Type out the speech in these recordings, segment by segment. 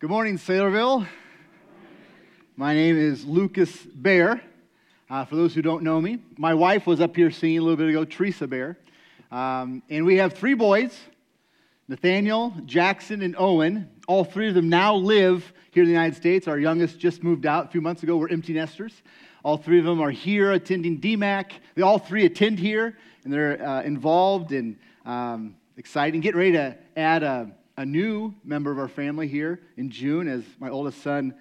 Good morning, Saylorville. My name is Lucas Bair. Uh, for those who don't know me, my wife was up here singing a little bit ago, Teresa Bair. Um, and we have three boys Nathaniel, Jackson, and Owen. All three of them now live here in the United States. Our youngest just moved out a few months ago. We're empty nesters. All three of them are here attending DMACC. They all three attend here, and they're uh, involved and um, exciting. Getting ready to add a, a new member of our family here in June as my oldest son,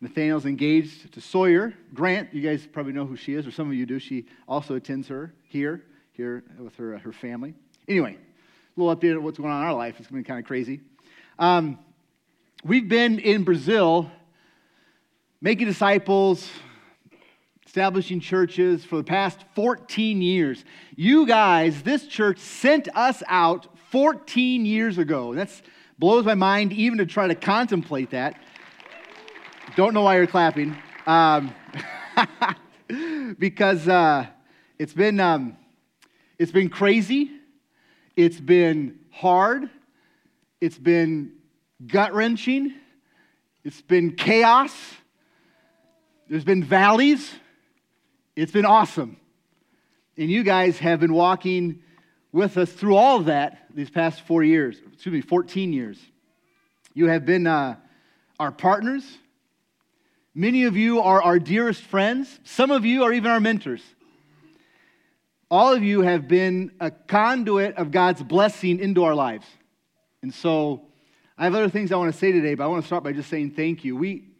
Nathaniel's engaged to Sawyer Grant. You guys probably know who she is, or some of you do. She also attends her here, here with her, uh, her family. Anyway, a little update on what's going on in our life. It's been kind of crazy. Um, we've been in Brazil making disciples, establishing churches for the past 14 years. You guys, this church sent us out 14 years ago. That blows my mind even to try to contemplate that. Don't know why you're clapping. Um, because uh, it's been um, it's been crazy. It's been hard. It's been gut wrenching. It's been chaos. There's been valleys. It's been awesome. And you guys have been walking with us through all of that these past four years, excuse me, 14 years. You have been uh, our partners. Many of you are our dearest friends. Some of you are even our mentors. All of you have been a conduit of God's blessing into our lives. And so I have other things I want to say today, but I want to start by just saying thank you. We,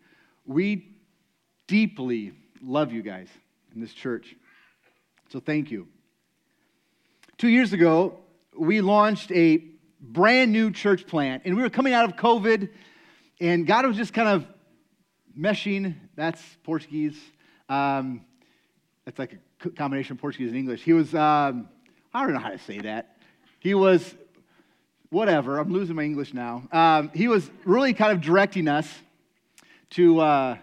we deeply love you guys in this church. So thank you. Two years ago, we launched a brand new church plant, and we were coming out of COVID, and God was just kind of meshing. That's Portuguese. Um, that's like a combination of Portuguese and English. He was, um, I don't know how to say that. He was, whatever, I'm losing my English now. Um, he was really kind of directing us to, uh,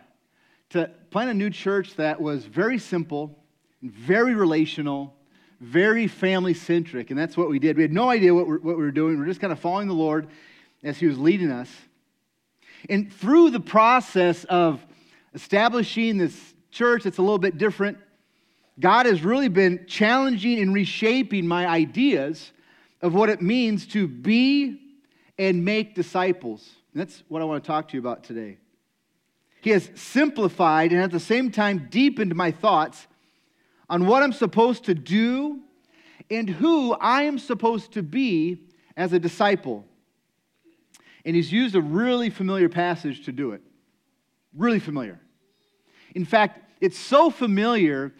to plant a new church that was very simple, and very relational, very family centric. And that's what we did. We had no idea what, what we were doing. We were just kind of following the Lord as He was leading us. And through the process of establishing this church that's a little bit different, God has really been challenging and reshaping my ideas of what it means to be and make disciples. And that's what I want to talk to you about today. He has simplified and at the same time deepened my thoughts on what I'm supposed to do and who I am supposed to be as a disciple. And he's used a really familiar passage to do it. Really familiar. In fact, it's so familiar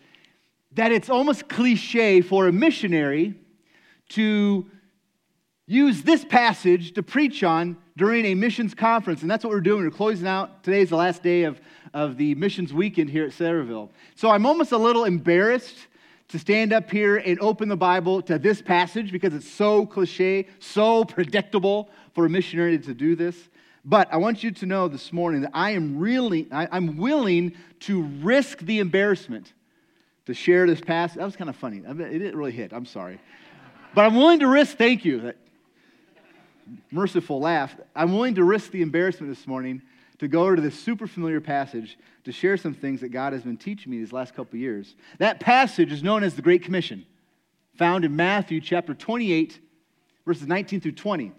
that it's almost cliche for a missionary to use this passage to preach on during a missions conference. And that's what we're doing. We're closing out. Today's the last day of, of the missions weekend here at Saylorville. So I'm almost a little embarrassed to stand up here and open the Bible to this passage because it's so cliche, so predictable for a missionary to do this. But I want you to know this morning that I am really, I, I'm willing to risk the embarrassment to share this passage. That was kind of funny. It didn't really hit. I'm sorry. But I'm willing to risk, thank you, that merciful laugh. I'm willing to risk the embarrassment this morning to go to this super familiar passage to share some things that God has been teaching me these last couple years. That passage is known as the Great Commission, found in Matthew chapter 28, verses 19 through 20.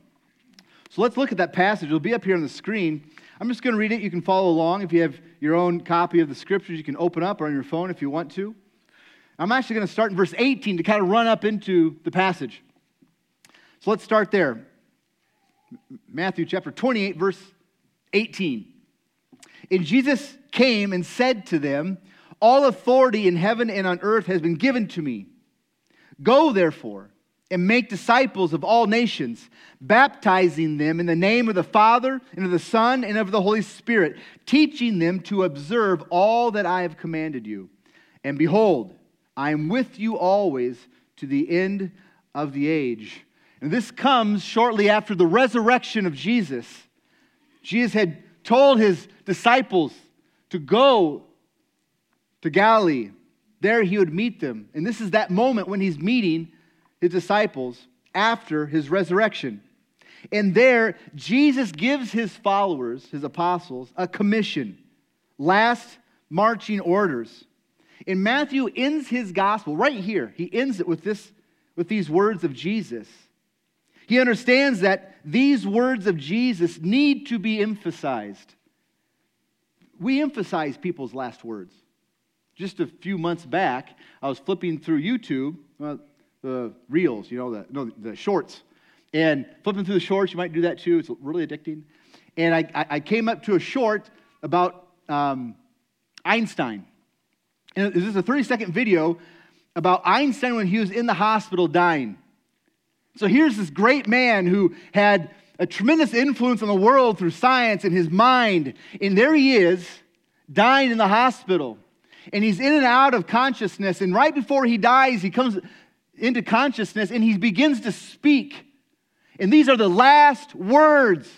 So let's look at that passage. It'll be up here on the screen. I'm just going to read it. You can follow along. If you have your own copy of the scriptures, you can open up or on your phone if you want to. I'm actually going to start in verse 18 to kind of run up into the passage. So let's start there. Matthew chapter 28, verse 18. And Jesus came and said to them, All authority in heaven and on earth has been given to me. Go, therefore, and make disciples of all nations, baptizing them in the name of the Father, and of the Son, and of the Holy Spirit, teaching them to observe all that I have commanded you. And behold, I am with you always to the end of the age. And this comes shortly after the resurrection of Jesus. Jesus had told his disciples to go to Galilee. There he would meet them. And this is that moment when he's meeting his disciples after his resurrection. And there, Jesus gives his followers, his apostles, a commission, last marching orders. And Matthew ends his gospel right here. He ends it with, this, with these words of Jesus. He understands that these words of Jesus need to be emphasized. We emphasize people's last words. Just a few months back, I was flipping through YouTube, the reels, you know, the, no, the shorts. And flipping through the shorts, you might do that too. It's really addicting. And I, I came up to a short about um, Einstein. And this is a 30 second video about Einstein when he was in the hospital dying. So here's this great man who had a tremendous influence on the world through science and his mind. And there he is, dying in the hospital. And he's in and out of consciousness. And right before he dies, he comes into consciousness and he begins to speak. And these are the last words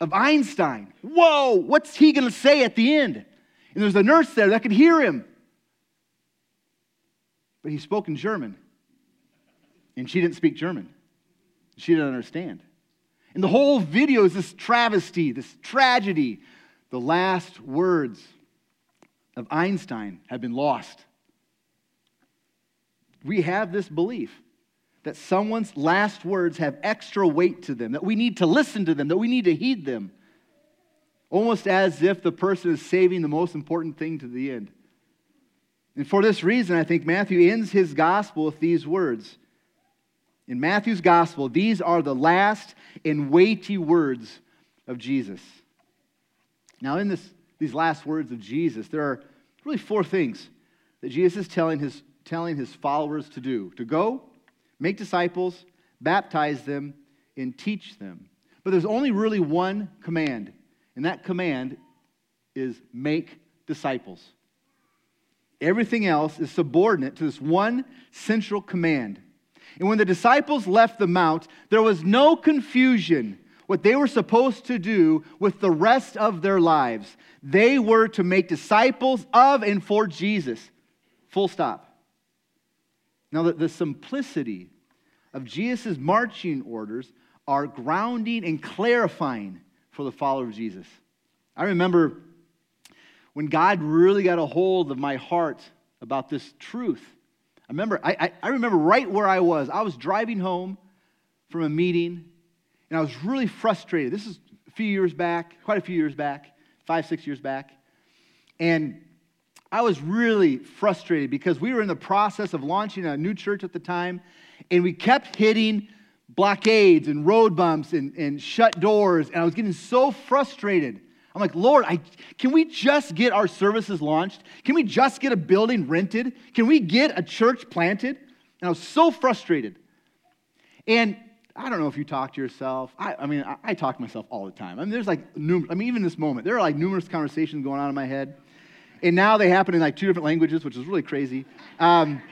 of Einstein. Whoa, what's he going to say at the end? And there's a nurse there that could hear him. But he spoke in German. And she didn't speak German. She didn't understand. And the whole video is this travesty, this tragedy. The last words of Einstein have been lost. We have this belief that someone's last words have extra weight to them, that we need to listen to them, that we need to heed them, almost as if the person is saving the most important thing to the end. And for this reason, I think Matthew ends his gospel with these words in Matthew's gospel, these are the last and weighty words of Jesus. Now, in this, these last words of Jesus, there are really four things that Jesus is telling his, telling his followers to do to go, make disciples, baptize them, and teach them. But there's only really one command, and that command is make disciples. Everything else is subordinate to this one central command and when the disciples left the mount, there was no confusion what they were supposed to do with the rest of their lives. They were to make disciples of and for Jesus. Full stop. Now, the, the simplicity of Jesus' marching orders are grounding and clarifying for the follower of Jesus. I remember when God really got a hold of my heart about this truth. I remember, I, I, I remember right where I was. I was driving home from a meeting, and I was really frustrated. This is a few years back, quite a few years back, five, six years back. And I was really frustrated because we were in the process of launching a new church at the time, and we kept hitting blockades and road bumps and, and shut doors, and I was getting so frustrated. I'm like, Lord, I, can we just get our services launched? Can we just get a building rented? Can we get a church planted? And I was so frustrated. And I don't know if you talk to yourself. I, I mean, I, I, talk to myself all the time. I mean, there's like, I mean, even this moment, there are like numerous conversations going on in my head. And now they happen in like two different languages, which is really crazy. Um,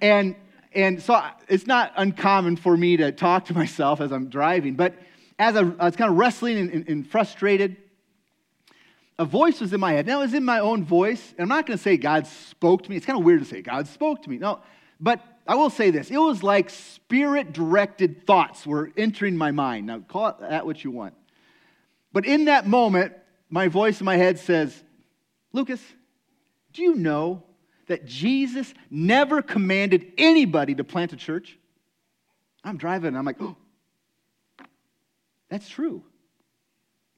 and, and so it's not uncommon for me to talk to myself as I'm driving. But as I, I was kind of wrestling and, and, and frustrated, a voice was in my head. Now, it was in my own voice. And I'm not going to say God spoke to me. It's kind of weird to say God spoke to me. No, but I will say this. It was like spirit directed thoughts were entering my mind. Now, call it that what you want. But in that moment, my voice in my head says, Lucas, do you know that Jesus never commanded anybody to plant a church? I'm driving and I'm like, oh, that's true.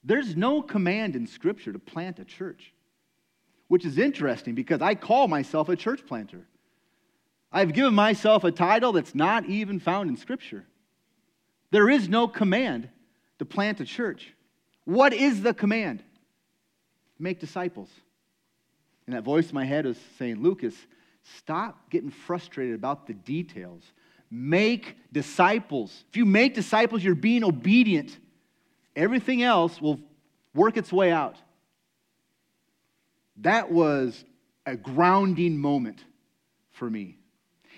There's no command in Scripture to plant a church, which is interesting because I call myself a church planter. I've given myself a title that's not even found in Scripture. There is no command to plant a church. What is the command? Make disciples. And that voice in my head is saying, Lucas, stop getting frustrated about the details. Make disciples. If you make disciples, you're being obedient. Everything else will work its way out. That was a grounding moment for me.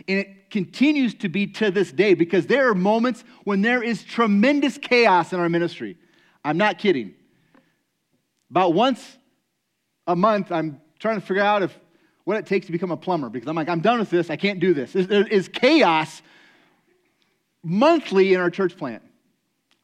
And it continues to be to this day because there are moments when there is tremendous chaos in our ministry. I'm not kidding. About once a month, I'm trying to figure out if what it takes to become a plumber because I'm like, I'm done with this. I can't do this. There is chaos monthly in our church plant.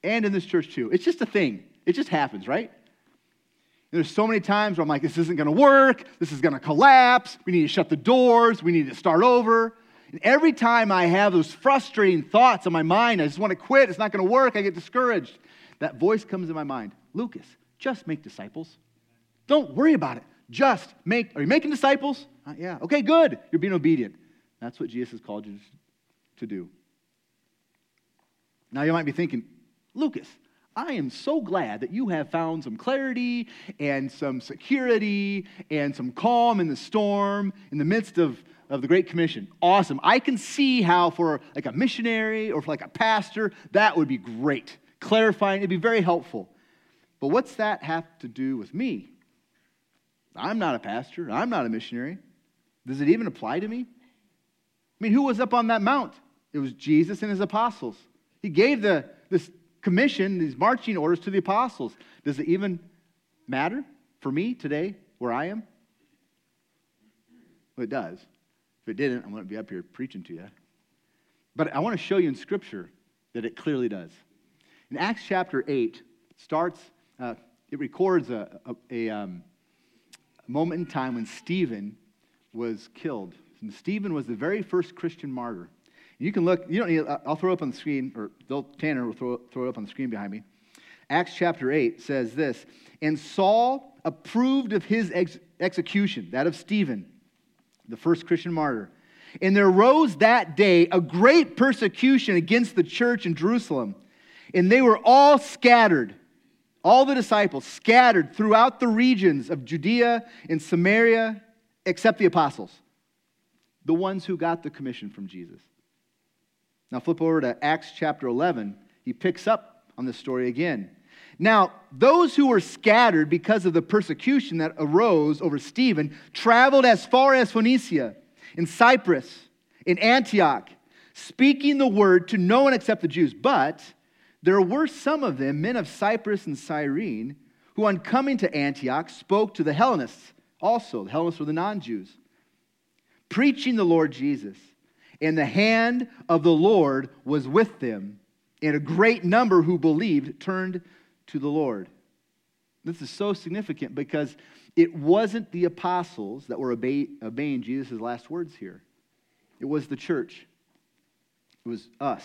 And in this church too. It's just a thing, it just happens, right? And there's so many times where I'm like, this isn't going to work. This is going to collapse. We need to shut the doors. We need to start over. And every time I have those frustrating thoughts in my mind, I just want to quit. It's not going to work. I get discouraged. That voice comes in my mind Lucas, just make disciples. Don't worry about it. Just make. Are you making disciples? Uh, yeah. Okay, good. You're being obedient. That's what Jesus has called you to do. Now you might be thinking, Lucas, I am so glad that you have found some clarity and some security and some calm in the storm in the midst of, of the Great Commission. Awesome. I can see how for like a missionary or for like a pastor, that would be great. Clarifying, it'd be very helpful. But what's that have to do with me? I'm not a pastor. I'm not a missionary. Does it even apply to me? I mean, who was up on that mount? It was Jesus and his apostles. He gave the, this commission, these marching orders to the apostles. Does it even matter for me today where I am? Well, it does. If it didn't, I wouldn't be up here preaching to you. But I want to show you in Scripture that it clearly does. In Acts chapter 8, starts, uh, it records a, a, a, um, a moment in time when Stephen was killed. And Stephen was the very first Christian martyr. You can look, you don't need, I'll throw up on the screen, or Tanner will throw, throw it up on the screen behind me. Acts chapter 8 says this And Saul approved of his ex- execution, that of Stephen, the first Christian martyr. And there rose that day a great persecution against the church in Jerusalem. And they were all scattered, all the disciples scattered throughout the regions of Judea and Samaria, except the apostles, the ones who got the commission from Jesus. Now, flip over to Acts chapter 11. He picks up on this story again. Now, those who were scattered because of the persecution that arose over Stephen traveled as far as Phoenicia, in Cyprus, in Antioch, speaking the word to no one except the Jews. But there were some of them, men of Cyprus and Cyrene, who on coming to Antioch spoke to the Hellenists also. The Hellenists were the non Jews, preaching the Lord Jesus and the hand of the Lord was with them, and a great number who believed turned to the Lord. This is so significant because it wasn't the apostles that were obey, obeying Jesus' last words here, it was the church, it was us,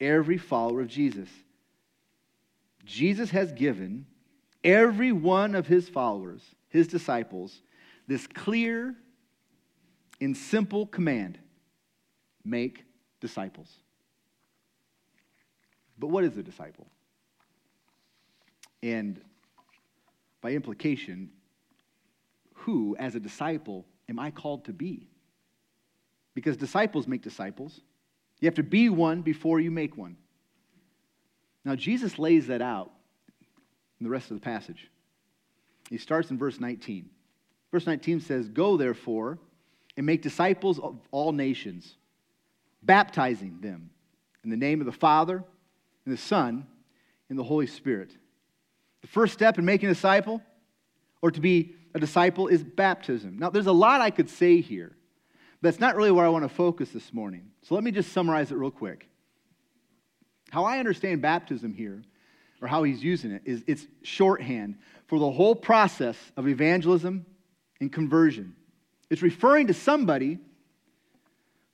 every follower of Jesus. Jesus has given every one of his followers, his disciples, this clear and simple command make disciples. But what is a disciple? And by implication, who, as a disciple, am I called to be? Because disciples make disciples. You have to be one before you make one. Now, Jesus lays that out in the rest of the passage. He starts in verse 19. Verse 19 says, Go therefore and make disciples of all nations baptizing them in the name of the Father, and the Son, and the Holy Spirit. The first step in making a disciple, or to be a disciple, is baptism. Now, there's a lot I could say here, but that's not really where I want to focus this morning. So let me just summarize it real quick. How I understand baptism here, or how he's using it, is it's shorthand for the whole process of evangelism and conversion. It's referring to somebody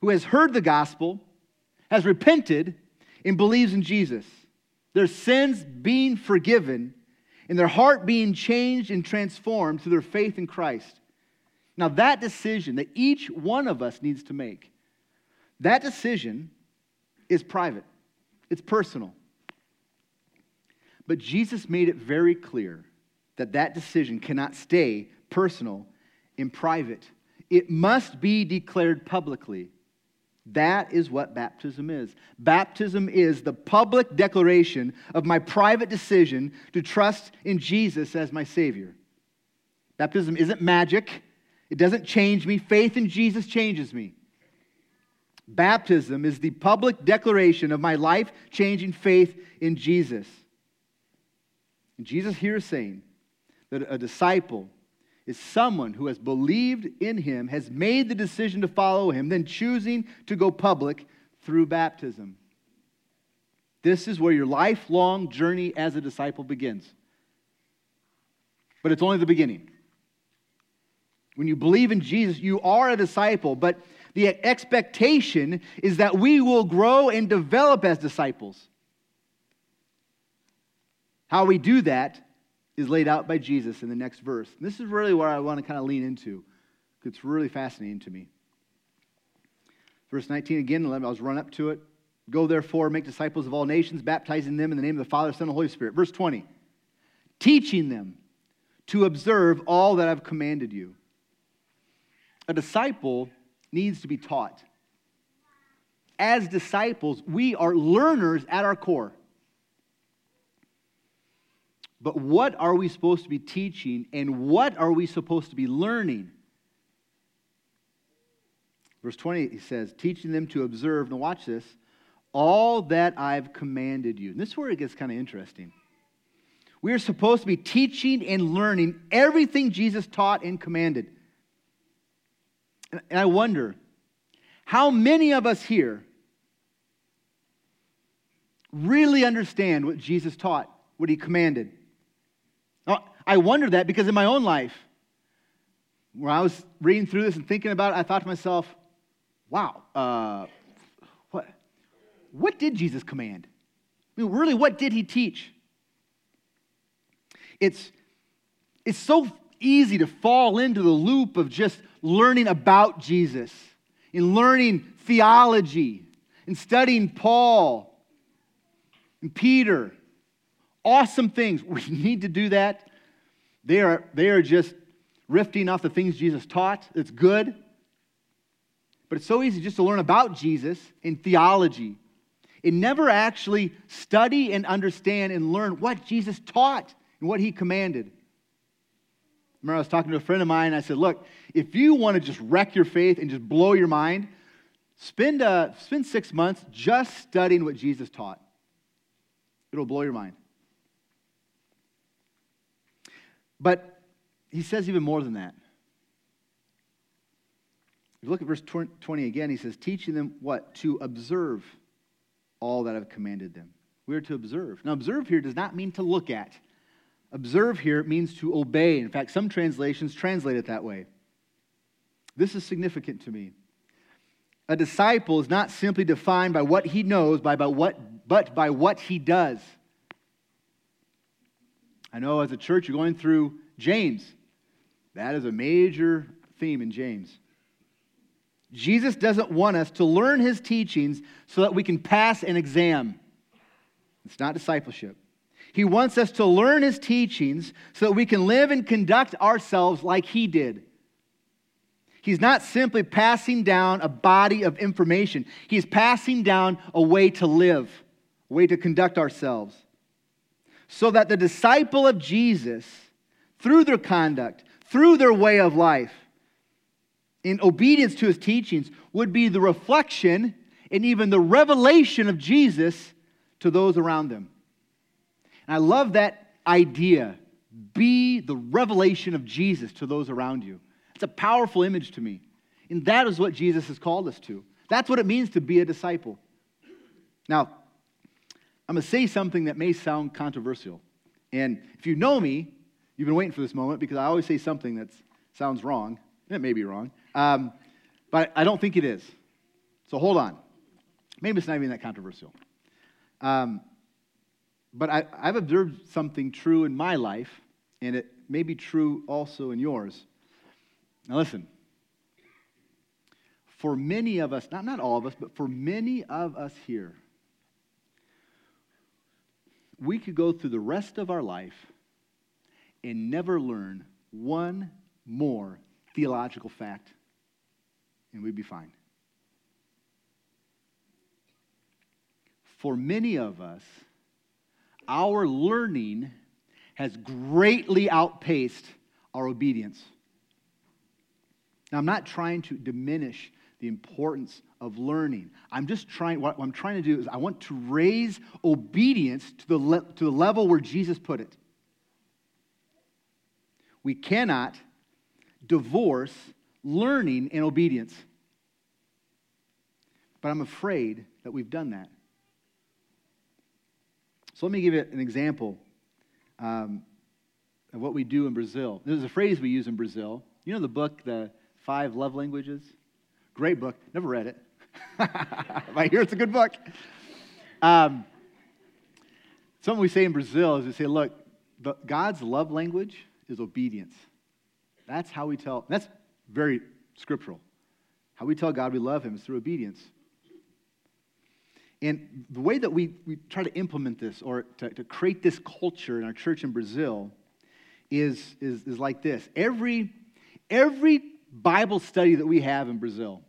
who has heard the gospel, has repented, and believes in Jesus. Their sins being forgiven, and their heart being changed and transformed through their faith in Christ. Now, that decision that each one of us needs to make, that decision is private, it's personal. But Jesus made it very clear that that decision cannot stay personal and private. It must be declared publicly. That is what baptism is. Baptism is the public declaration of my private decision to trust in Jesus as my Savior. Baptism isn't magic, it doesn't change me. Faith in Jesus changes me. Baptism is the public declaration of my life changing faith in Jesus. And Jesus here is saying that a disciple is someone who has believed in him, has made the decision to follow him, then choosing to go public through baptism. This is where your lifelong journey as a disciple begins. But it's only the beginning. When you believe in Jesus, you are a disciple, but the expectation is that we will grow and develop as disciples. How we do that is laid out by Jesus in the next verse. And this is really where I want to kind of lean into. It's really fascinating to me. Verse 19 again, I was run up to it. Go therefore, make disciples of all nations, baptizing them in the name of the Father, Son, and Holy Spirit. Verse 20, teaching them to observe all that I've commanded you. A disciple needs to be taught. As disciples, we are learners at our core. But what are we supposed to be teaching and what are we supposed to be learning? Verse 20, he says, teaching them to observe, now watch this, all that I've commanded you. And this is where it gets kind of interesting. We are supposed to be teaching and learning everything Jesus taught and commanded. And I wonder, how many of us here really understand what Jesus taught, what he commanded? Now, I wonder that because in my own life, when I was reading through this and thinking about it, I thought to myself, wow, uh, what, what did Jesus command? I mean, really, what did he teach? It's, it's so easy to fall into the loop of just learning about Jesus, and learning theology, and studying Paul and Peter. Awesome things. We need to do that. They are, they are just riffing off the things Jesus taught. It's good. But it's so easy just to learn about Jesus in theology and never actually study and understand and learn what Jesus taught and what he commanded. Remember, I was talking to a friend of mine, and I said, Look, if you want to just wreck your faith and just blow your mind, spend, uh, spend six months just studying what Jesus taught. It'll blow your mind. But he says even more than that. If you look at verse 20 again, he says, teaching them what? To observe all that I've commanded them. We are to observe. Now, observe here does not mean to look at. Observe here means to obey. In fact, some translations translate it that way. This is significant to me. A disciple is not simply defined by what he knows, by, by what, but by what he does. I know as a church you're going through James. That is a major theme in James. Jesus doesn't want us to learn his teachings so that we can pass an exam. It's not discipleship. He wants us to learn his teachings so that we can live and conduct ourselves like he did. He's not simply passing down a body of information, he's passing down a way to live, a way to conduct ourselves. So that the disciple of Jesus, through their conduct, through their way of life, in obedience to his teachings, would be the reflection and even the revelation of Jesus to those around them. And I love that idea. Be the revelation of Jesus to those around you. It's a powerful image to me. And that is what Jesus has called us to. That's what it means to be a disciple. Now, I'm going to say something that may sound controversial. And if you know me, you've been waiting for this moment because I always say something that sounds wrong. And It may be wrong. Um, but I don't think it is. So hold on. Maybe it's not even that controversial. Um, but I, I've observed something true in my life, and it may be true also in yours. Now, listen. For many of us, not, not all of us, but for many of us here, we could go through the rest of our life and never learn one more theological fact, and we'd be fine. For many of us, our learning has greatly outpaced our obedience. Now, I'm not trying to diminish the importance of learning. I'm just trying, what I'm trying to do is I want to raise obedience to the, le- to the level where Jesus put it. We cannot divorce learning and obedience. But I'm afraid that we've done that. So let me give you an example um, of what we do in Brazil. There's a phrase we use in Brazil. You know the book, The Five Love Languages? Great book. Never read it. I hear it's a good book. Um, something we say in Brazil is we say, look, the, God's love language is obedience. That's how we tell, that's very scriptural. How we tell God we love Him is through obedience. And the way that we, we try to implement this or to, to create this culture in our church in Brazil is, is, is like this. Every, every Bible study that we have in Brazil,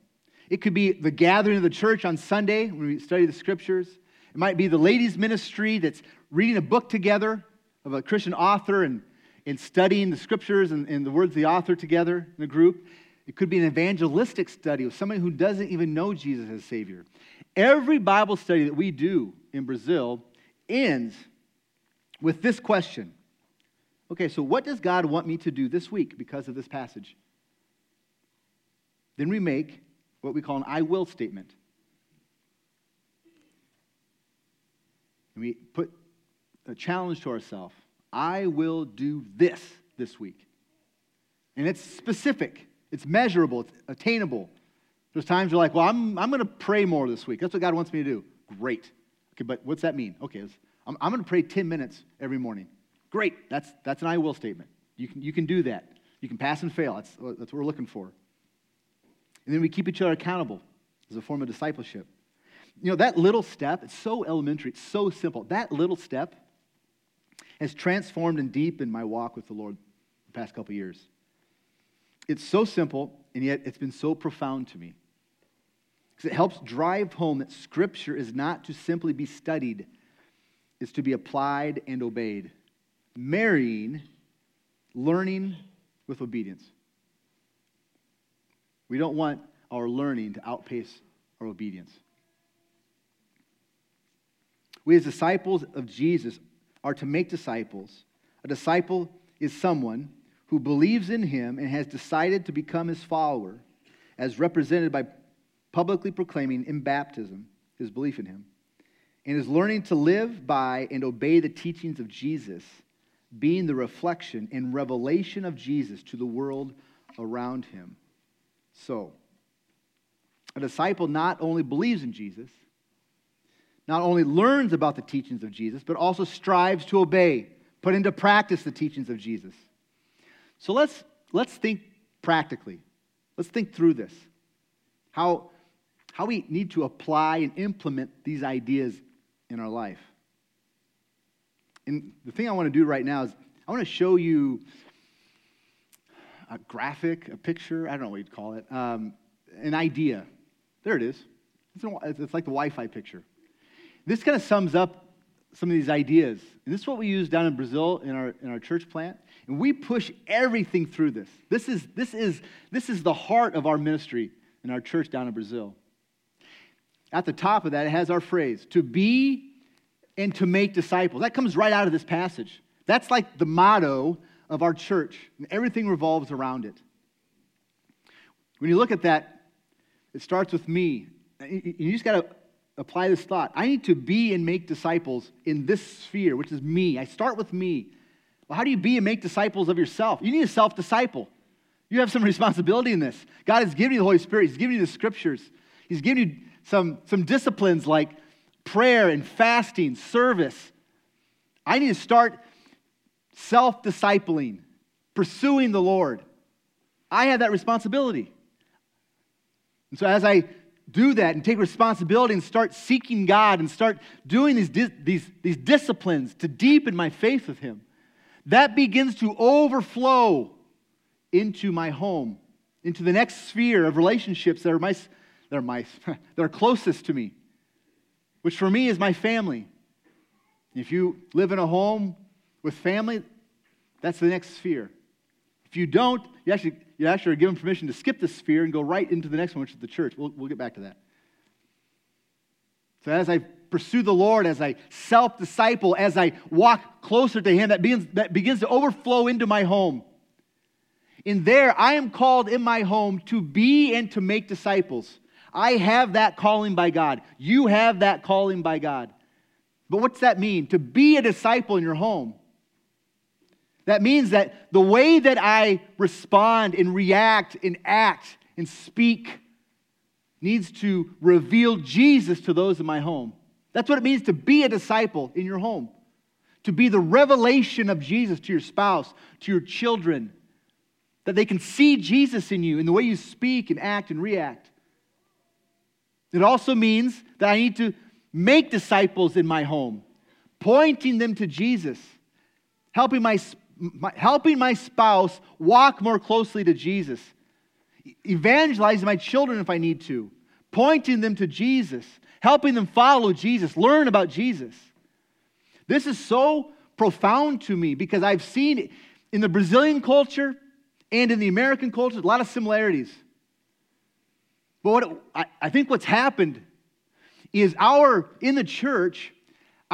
it could be the gathering of the church on Sunday when we study the scriptures. It might be the ladies' ministry that's reading a book together of a Christian author and, and studying the scriptures and, and the words of the author together in a group. It could be an evangelistic study of somebody who doesn't even know Jesus as Savior. Every Bible study that we do in Brazil ends with this question Okay, so what does God want me to do this week because of this passage? Then we make what we call an I will statement. And we put a challenge to ourselves I will do this this week. And it's specific, it's measurable, it's attainable. There's times you're like, well, I'm, I'm going to pray more this week. That's what God wants me to do. Great. Okay, but what's that mean? Okay, I'm, I'm going to pray 10 minutes every morning. Great. That's, that's an I will statement. You can, you can do that. You can pass and fail. That's, that's what we're looking for. And then we keep each other accountable as a form of discipleship. You know, that little step, it's so elementary, it's so simple. That little step has transformed and deepened my walk with the Lord the past couple years. It's so simple, and yet it's been so profound to me. Because it helps drive home that Scripture is not to simply be studied, it's to be applied and obeyed, marrying learning with obedience. We don't want our learning to outpace our obedience. We, as disciples of Jesus, are to make disciples. A disciple is someone who believes in him and has decided to become his follower, as represented by publicly proclaiming in baptism his belief in him, and is learning to live by and obey the teachings of Jesus, being the reflection and revelation of Jesus to the world around him. So, a disciple not only believes in Jesus, not only learns about the teachings of Jesus, but also strives to obey, put into practice the teachings of Jesus. So let's, let's think practically. Let's think through this. How, how we need to apply and implement these ideas in our life. And the thing I want to do right now is I want to show you a graphic, a picture, I don't know what you'd call it, um, an idea. There it is. It's, it's like the Wi Fi picture. This kind of sums up some of these ideas. And this is what we use down in Brazil in our, in our church plant. And we push everything through this. This is, this, is, this is the heart of our ministry in our church down in Brazil. At the top of that, it has our phrase to be and to make disciples. That comes right out of this passage. That's like the motto of our church, and everything revolves around it. When you look at that, it starts with me. You just got to apply this thought. I need to be and make disciples in this sphere, which is me. I start with me. Well, how do you be and make disciples of yourself? You need a self disciple. You have some responsibility in this. God has given you the Holy Spirit, He's given you the scriptures, He's given you some, some disciplines like prayer and fasting, service. I need to start self discipling, pursuing the Lord. I have that responsibility. And so as I do that and take responsibility and start seeking God and start doing these, these, these disciplines to deepen my faith with Him, that begins to overflow into my home, into the next sphere of relationships that are my, that are, my, that are closest to me, which for me is my family. If you live in a home with family, that's the next sphere. If you don't, you actually, you actually are given permission to skip the sphere and go right into the next one, which is the church. We'll, we'll get back to that. So as I pursue the Lord, as I self disciple, as I walk closer to Him, that begins, that begins to overflow into my home. In there, I am called in my home to be and to make disciples. I have that calling by God. You have that calling by God. But what's that mean? To be a disciple in your home. That means that the way that I respond and react and act and speak needs to reveal Jesus to those in my home. That's what it means to be a disciple in your home, to be the revelation of Jesus to your spouse, to your children, that they can see Jesus in you in the way you speak and act and react. It also means that I need to make disciples in my home, pointing them to Jesus, helping my, my, helping my spouse walk more closely to Jesus, evangelizing my children if I need to, pointing them to Jesus, helping them follow Jesus, learn about Jesus. This is so profound to me because I've seen in the Brazilian culture and in the American culture a lot of similarities. But what I, I think what's happened is our, in the church,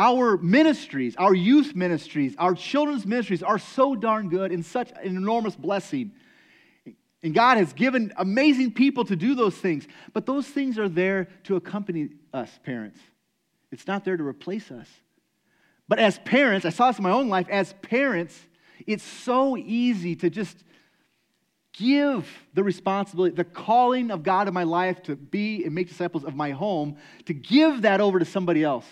our ministries, our youth ministries, our children's ministries are so darn good and such an enormous blessing. And God has given amazing people to do those things. But those things are there to accompany us, parents. It's not there to replace us. But as parents, I saw this in my own life, as parents, it's so easy to just give the responsibility, the calling of God in my life to be and make disciples of my home, to give that over to somebody else.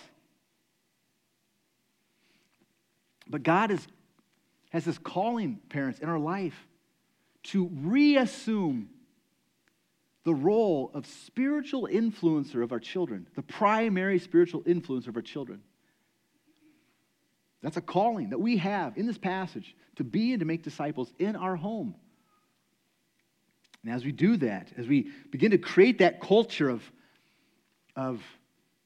But God is, has this calling, parents, in our life to reassume the role of spiritual influencer of our children, the primary spiritual influencer of our children. That's a calling that we have in this passage to be and to make disciples in our home. And as we do that, as we begin to create that culture of, of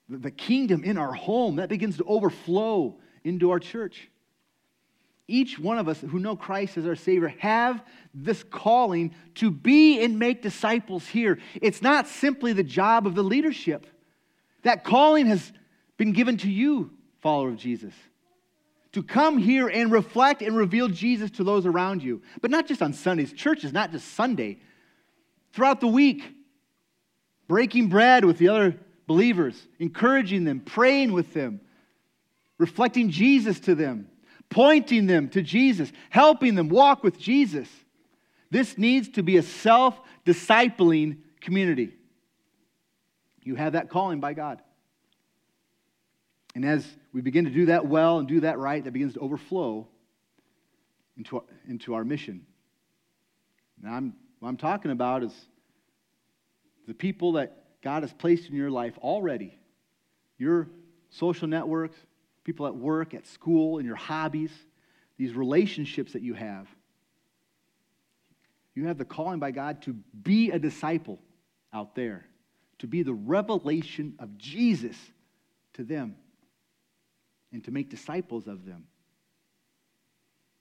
the kingdom in our home, that begins to overflow into our church. Each one of us who know Christ as our Savior have this calling to be and make disciples here. It's not simply the job of the leadership. That calling has been given to you, follower of Jesus, to come here and reflect and reveal Jesus to those around you. But not just on Sundays. Church is not just Sunday throughout the week, breaking bread with the other believers, encouraging them, praying with them, reflecting Jesus to them, pointing them to Jesus, helping them walk with Jesus. This needs to be a self discipling community. You have that calling by God. And as we begin to do that well and do that right, that begins to overflow into our, into our mission. Now, I'm what I'm talking about is the people that God has placed in your life already. Your social networks, people at work, at school, in your hobbies, these relationships that you have. You have the calling by God to be a disciple out there, to be the revelation of Jesus to them, and to make disciples of them.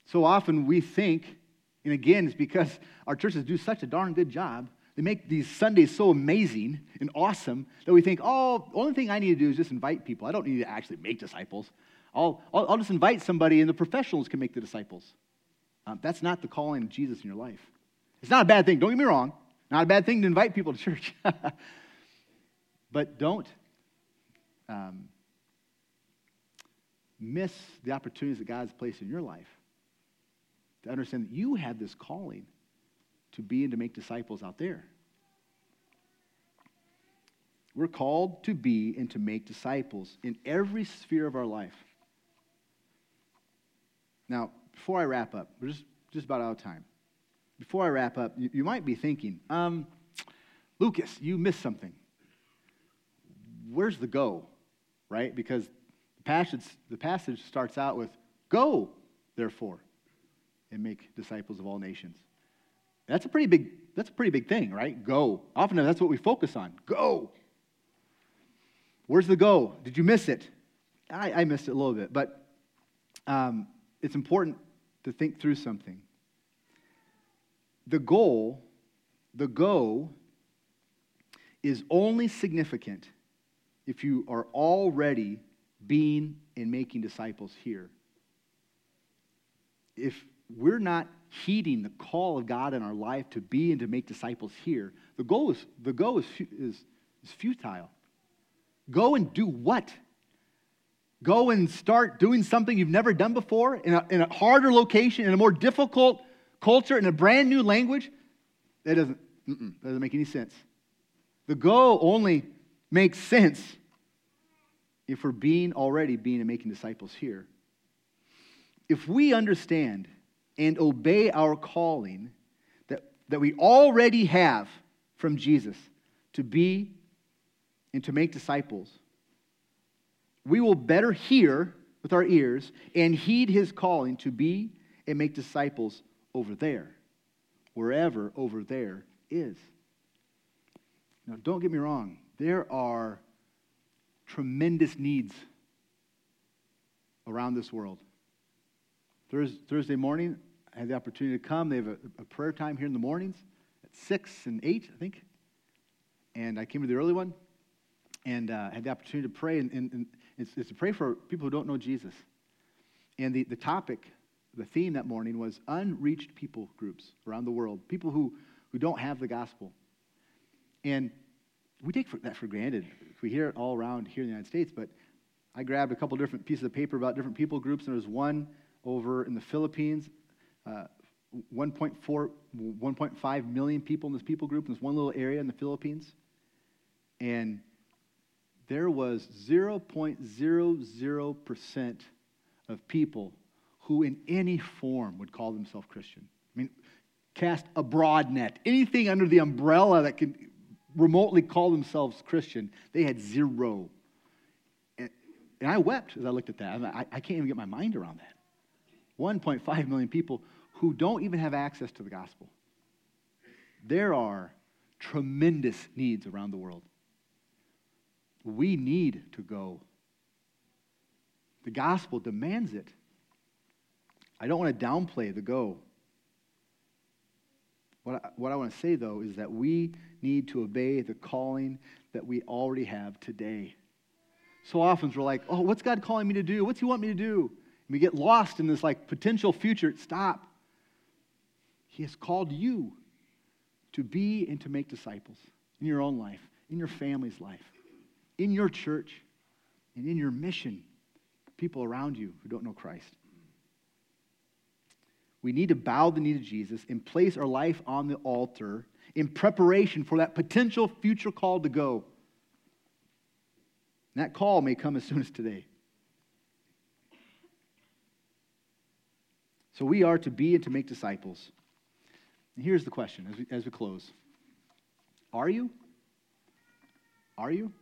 So often we think and again, it's because our churches do such a darn good job. They make these Sundays so amazing and awesome that we think, oh, the only thing I need to do is just invite people. I don't need to actually make disciples. I'll, I'll, I'll just invite somebody and the professionals can make the disciples. Um, that's not the calling of Jesus in your life. It's not a bad thing. Don't get me wrong. Not a bad thing to invite people to church. but don't um, miss the opportunities that God's placed in your life to understand that you have this calling to be and to make disciples out there. We're called to be and to make disciples in every sphere of our life. Now, before I wrap up, we're just, just about out of time. Before I wrap up, you, you might be thinking, um, Lucas, you missed something. Where's the go? Right? Because the passage, the passage starts out with, Go, therefore and make disciples of all nations. That's a pretty big, that's a pretty big thing, right? Go. Often that's what we focus on. Go. Where's the go? Did you miss it? I, I missed it a little bit, but um, it's important to think through something. The goal, the go, is only significant if you are already being and making disciples here. If we're not heeding the call of God in our life to be and to make disciples here, the goal is, the goal is, is, is futile. Go and do what? go and start doing something you've never done before in a, in a harder location, in a more difficult culture, in a brand new language, that doesn't, that doesn't make any sense. The go only makes sense if we're being already being and making disciples here. If we understand and obey our calling that, that we already have from Jesus to be and to make disciples, we will better hear with our ears and heed his calling to be and make disciples over there, wherever over there is. Now, don't get me wrong, there are tremendous needs around this world. Thursday morning, I had the opportunity to come. They have a, a, prayer time here in the mornings at 6 and 8, I think. And I came to the early one and uh, had the opportunity to pray. And, and, and it's, it's, to pray for people who don't know Jesus. And the, the topic, the theme that morning was unreached people groups around the world, people who, who don't have the gospel. And we take that for granted. We hear it all around here in the United States, but I grabbed a couple different pieces of paper about different people groups, and there was one over in the Philippines. Uh, 1.4, 1.5 million people in this people group in this one little area in the Philippines. And there was 0.00% of people who, in any form, would call themselves Christian. I mean, cast a broad net. Anything under the umbrella that can remotely call themselves Christian, they had zero. And, and I wept as I looked at that. I, I can't even get my mind around that. 1.5 million people who don't even have access to the gospel. There are tremendous needs around the world. We need to go. The gospel demands it. I don't want to downplay the go. What I, what I want to say, though, is that we need to obey the calling that we already have today. So often we're like, oh, what's God calling me to do? What's He want me to do? We get lost in this like potential future. Stop. He has called you to be and to make disciples in your own life, in your family's life, in your church, and in your mission, people around you who don't know Christ. We need to bow the knee to Jesus and place our life on the altar in preparation for that potential future call to go. And that call may come as soon as today. So we are to be and to make disciples. And here's the question as we, as we close Are you? Are you?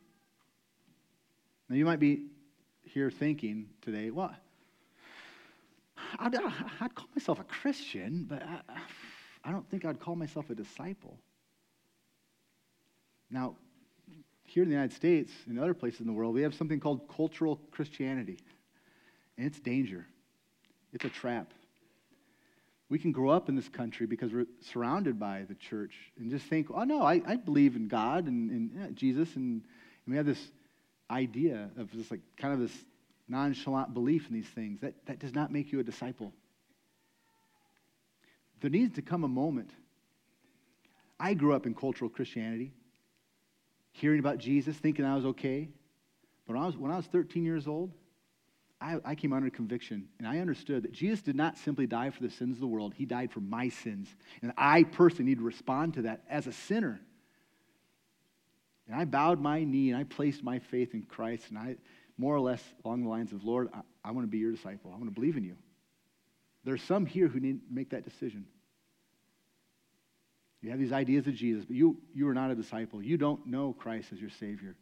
Now, you might be here thinking today, well, I'd, uh, I'd call myself a Christian, but I, I don't think I'd call myself a disciple. Now, here in the United States and other places in the world, we have something called cultural Christianity. And it's danger, it's a trap. We can grow up in this country because we're surrounded by the church and just think, oh, no, I, I believe in God and, and yeah, Jesus. And, and we have this idea of just like kind of this nonchalant belief in these things. That, that does not make you a disciple. There needs to come a moment. I grew up in cultural Christianity, hearing about Jesus, thinking I was okay. But when I was, when I was 13 years old, I, I came under conviction and I understood that Jesus did not simply die for the sins of the world, He died for my sins. And I personally need to respond to that as a sinner. And I bowed my knee and I placed my faith in Christ. And I, more or less along the lines of, Lord, I, I want to be your disciple. I want to believe in you. There's some here who need to make that decision. You have these ideas of Jesus, but you, you are not a disciple. You don't know Christ as your Savior.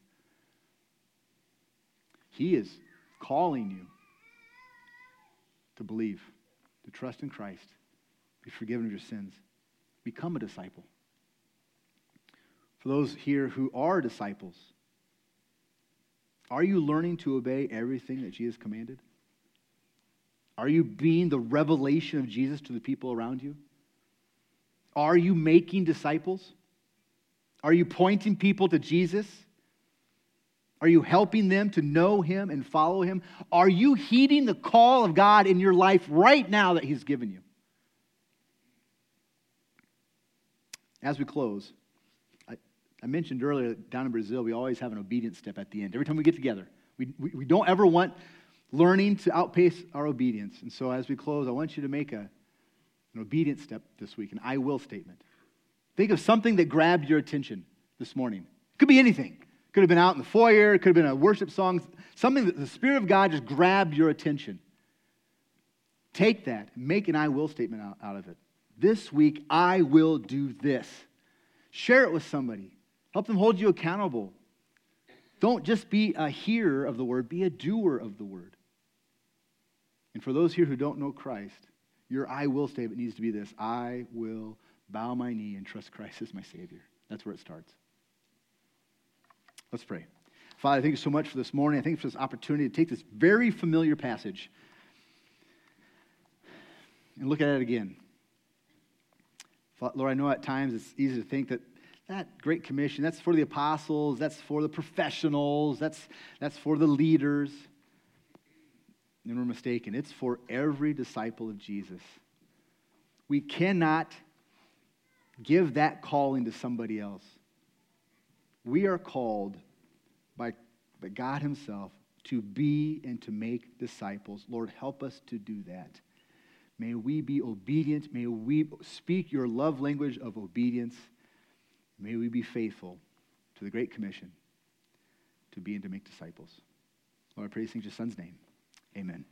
He is calling you to believe, to trust in Christ, be forgiven of your sins, become a disciple. For those here who are disciples, are you learning to obey everything that Jesus commanded? Are you being the revelation of Jesus to the people around you? Are you making disciples? Are you pointing people to Jesus? Are you helping them to know Him and follow Him? Are you heeding the call of God in your life right now that He's given you? As we close, I, I mentioned earlier down in Brazil, we always have an obedience step at the end. Every time we get together, we, we, we don't ever want learning to outpace our obedience. And so as we close, I want you to make a, an obedient step this week, an I will statement. Think of something that grabbed your attention this morning. It could be anything. Could have been out in the foyer, it could have been a worship song, something that the Spirit of God just grabbed your attention. Take that, make an I will statement out, out of it. This week, I will do this. Share it with somebody. Help them hold you accountable. Don't just be a hearer of the word, be a doer of the word. And for those here who don't know Christ, your I will statement needs to be this I will bow my knee and trust Christ as my Savior. That's where it starts. Let's pray. Father, thank you so much for this morning. I thank you for this opportunity to take this very familiar passage and look at it again. Lord, I know at times it's easy to think that that Great Commission, that's for the apostles, that's for the professionals, that's, that's for the leaders. And we're mistaken. It's for every disciple of Jesus. We cannot give that calling to somebody else. We are called by, by God Himself to be and to make disciples. Lord, help us to do that. May we be obedient. May we speak your love language of obedience. May we be faithful to the Great Commission to be and to make disciples. Lord, I pray these things in your Son's name. Amen.